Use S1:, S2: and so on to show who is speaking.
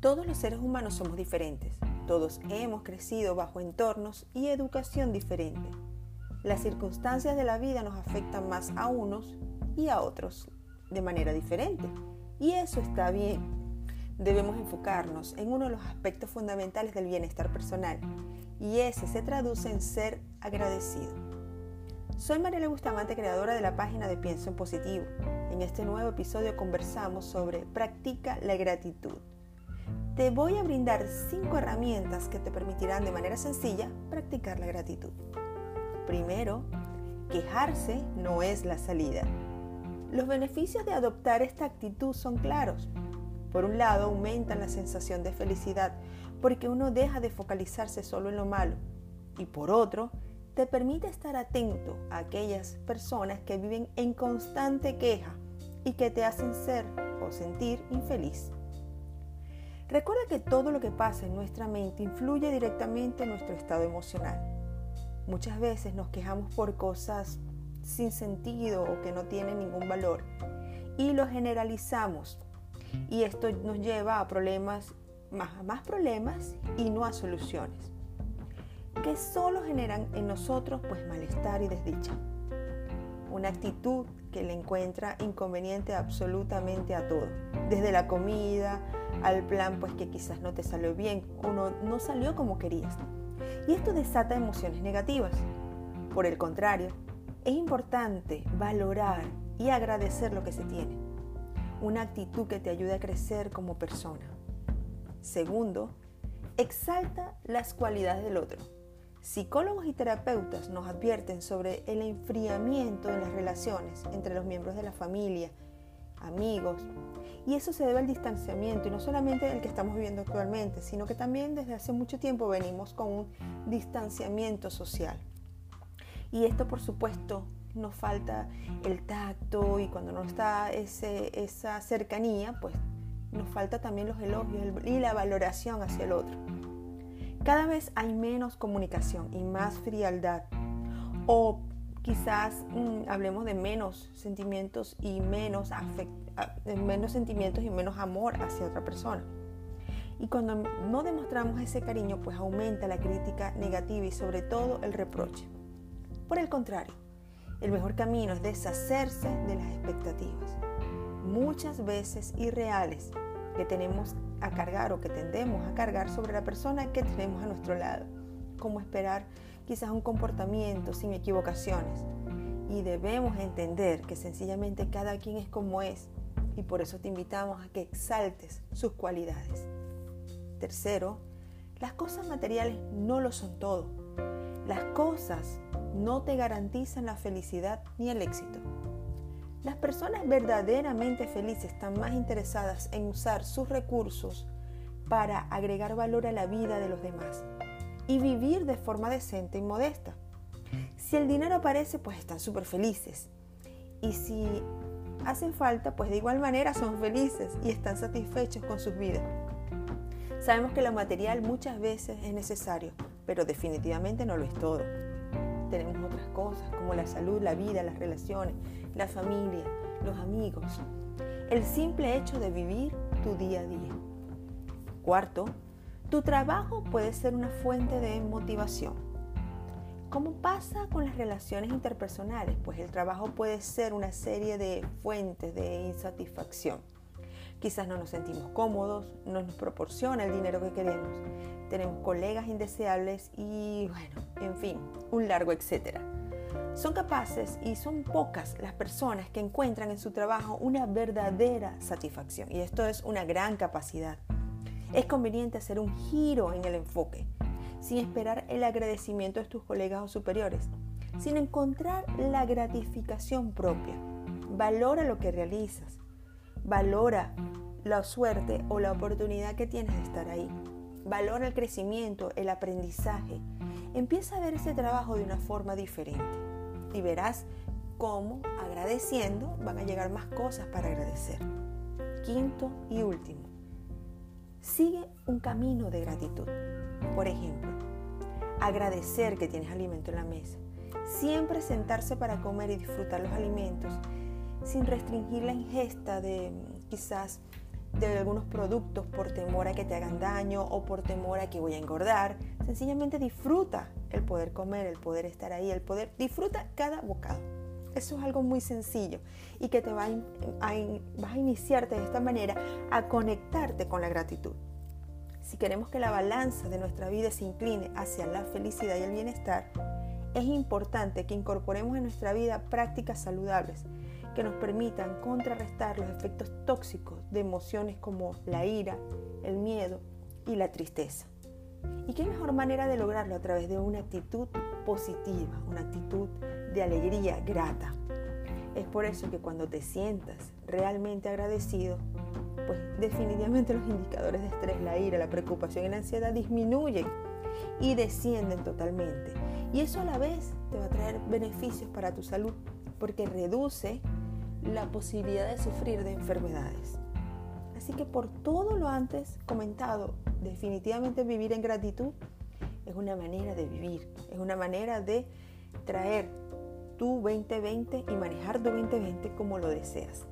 S1: Todos los seres humanos somos diferentes. Todos hemos crecido bajo entornos y educación diferente. Las circunstancias de la vida nos afectan más a unos y a otros de manera diferente. Y eso está bien. Debemos enfocarnos en uno de los aspectos fundamentales del bienestar personal. Y ese se traduce en ser agradecido. Soy Mariela Bustamante, creadora de la página de Pienso en Positivo. En este nuevo episodio conversamos sobre Practica la gratitud te voy a brindar cinco herramientas que te permitirán de manera sencilla practicar la gratitud. Primero, quejarse no es la salida. Los beneficios de adoptar esta actitud son claros. Por un lado, aumentan la sensación de felicidad porque uno deja de focalizarse solo en lo malo. Y por otro, te permite estar atento a aquellas personas que viven en constante queja y que te hacen ser o sentir infeliz. Recuerda que todo lo que pasa en nuestra mente influye directamente en nuestro estado emocional. Muchas veces nos quejamos por cosas sin sentido o que no tienen ningún valor y lo generalizamos y esto nos lleva a problemas, más, más problemas y no a soluciones que solo generan en nosotros pues malestar y desdicha. Una actitud que le encuentra inconveniente absolutamente a todo, desde la comida, al plan pues que quizás no te salió bien o no, salió como querías. Y esto desata emociones negativas. Por el contrario, es importante valorar y agradecer lo que se tiene. Una actitud que te ayude a crecer como persona. Segundo, exalta las cualidades del otro. Psicólogos y terapeutas nos advierten sobre el enfriamiento en las relaciones entre los miembros de la familia, amigos, y eso se debe al distanciamiento, y no solamente el que estamos viviendo actualmente, sino que también desde hace mucho tiempo venimos con un distanciamiento social. Y esto, por supuesto, nos falta el tacto y cuando no está esa cercanía, pues nos falta también los elogios y la valoración hacia el otro. Cada vez hay menos comunicación y más frialdad o quizás mm, hablemos de menos sentimientos y menos, menos sentimientos y menos amor hacia otra persona. Y cuando no demostramos ese cariño, pues aumenta la crítica negativa y sobre todo el reproche. Por el contrario, el mejor camino es deshacerse de las expectativas, muchas veces irreales, que tenemos a cargar o que tendemos a cargar sobre la persona que tenemos a nuestro lado, como esperar quizás un comportamiento sin equivocaciones. Y debemos entender que sencillamente cada quien es como es y por eso te invitamos a que exaltes sus cualidades. Tercero, las cosas materiales no lo son todo. Las cosas no te garantizan la felicidad ni el éxito. Las personas verdaderamente felices están más interesadas en usar sus recursos para agregar valor a la vida de los demás y vivir de forma decente y modesta. Si el dinero aparece, pues están súper felices. Y si hacen falta, pues de igual manera son felices y están satisfechos con sus vidas. Sabemos que lo material muchas veces es necesario, pero definitivamente no lo es todo. Tenemos otras cosas como la salud, la vida, las relaciones, la familia, los amigos. El simple hecho de vivir tu día a día. Cuarto, tu trabajo puede ser una fuente de motivación. ¿Cómo pasa con las relaciones interpersonales? Pues el trabajo puede ser una serie de fuentes de insatisfacción. Quizás no nos sentimos cómodos, no nos proporciona el dinero que queremos, tenemos colegas indeseables y bueno, en fin, un largo etcétera. Son capaces y son pocas las personas que encuentran en su trabajo una verdadera satisfacción y esto es una gran capacidad. Es conveniente hacer un giro en el enfoque, sin esperar el agradecimiento de tus colegas o superiores, sin encontrar la gratificación propia. Valora lo que realizas, valora la suerte o la oportunidad que tienes de estar ahí. Valora el crecimiento, el aprendizaje. Empieza a ver ese trabajo de una forma diferente y verás cómo agradeciendo van a llegar más cosas para agradecer. Quinto y último, Sigue un camino de gratitud. Por ejemplo, agradecer que tienes alimento en la mesa. Siempre sentarse para comer y disfrutar los alimentos sin restringir la ingesta de quizás de algunos productos por temor a que te hagan daño o por temor a que voy a engordar. Sencillamente disfruta el poder comer, el poder estar ahí, el poder, disfruta cada bocado. Eso es algo muy sencillo y que te va a, vas a iniciarte de esta manera a conectarte con la gratitud. Si queremos que la balanza de nuestra vida se incline hacia la felicidad y el bienestar, es importante que incorporemos en nuestra vida prácticas saludables que nos permitan contrarrestar los efectos tóxicos de emociones como la ira, el miedo y la tristeza. ¿Y qué mejor manera de lograrlo a través de una actitud positiva, una actitud de alegría grata? Es por eso que cuando te sientas realmente agradecido, pues definitivamente los indicadores de estrés, la ira, la preocupación y la ansiedad disminuyen y descienden totalmente. Y eso a la vez te va a traer beneficios para tu salud porque reduce la posibilidad de sufrir de enfermedades. Así que por todo lo antes comentado, definitivamente vivir en gratitud es una manera de vivir, es una manera de traer tu 2020 y manejar tu 2020 como lo deseas.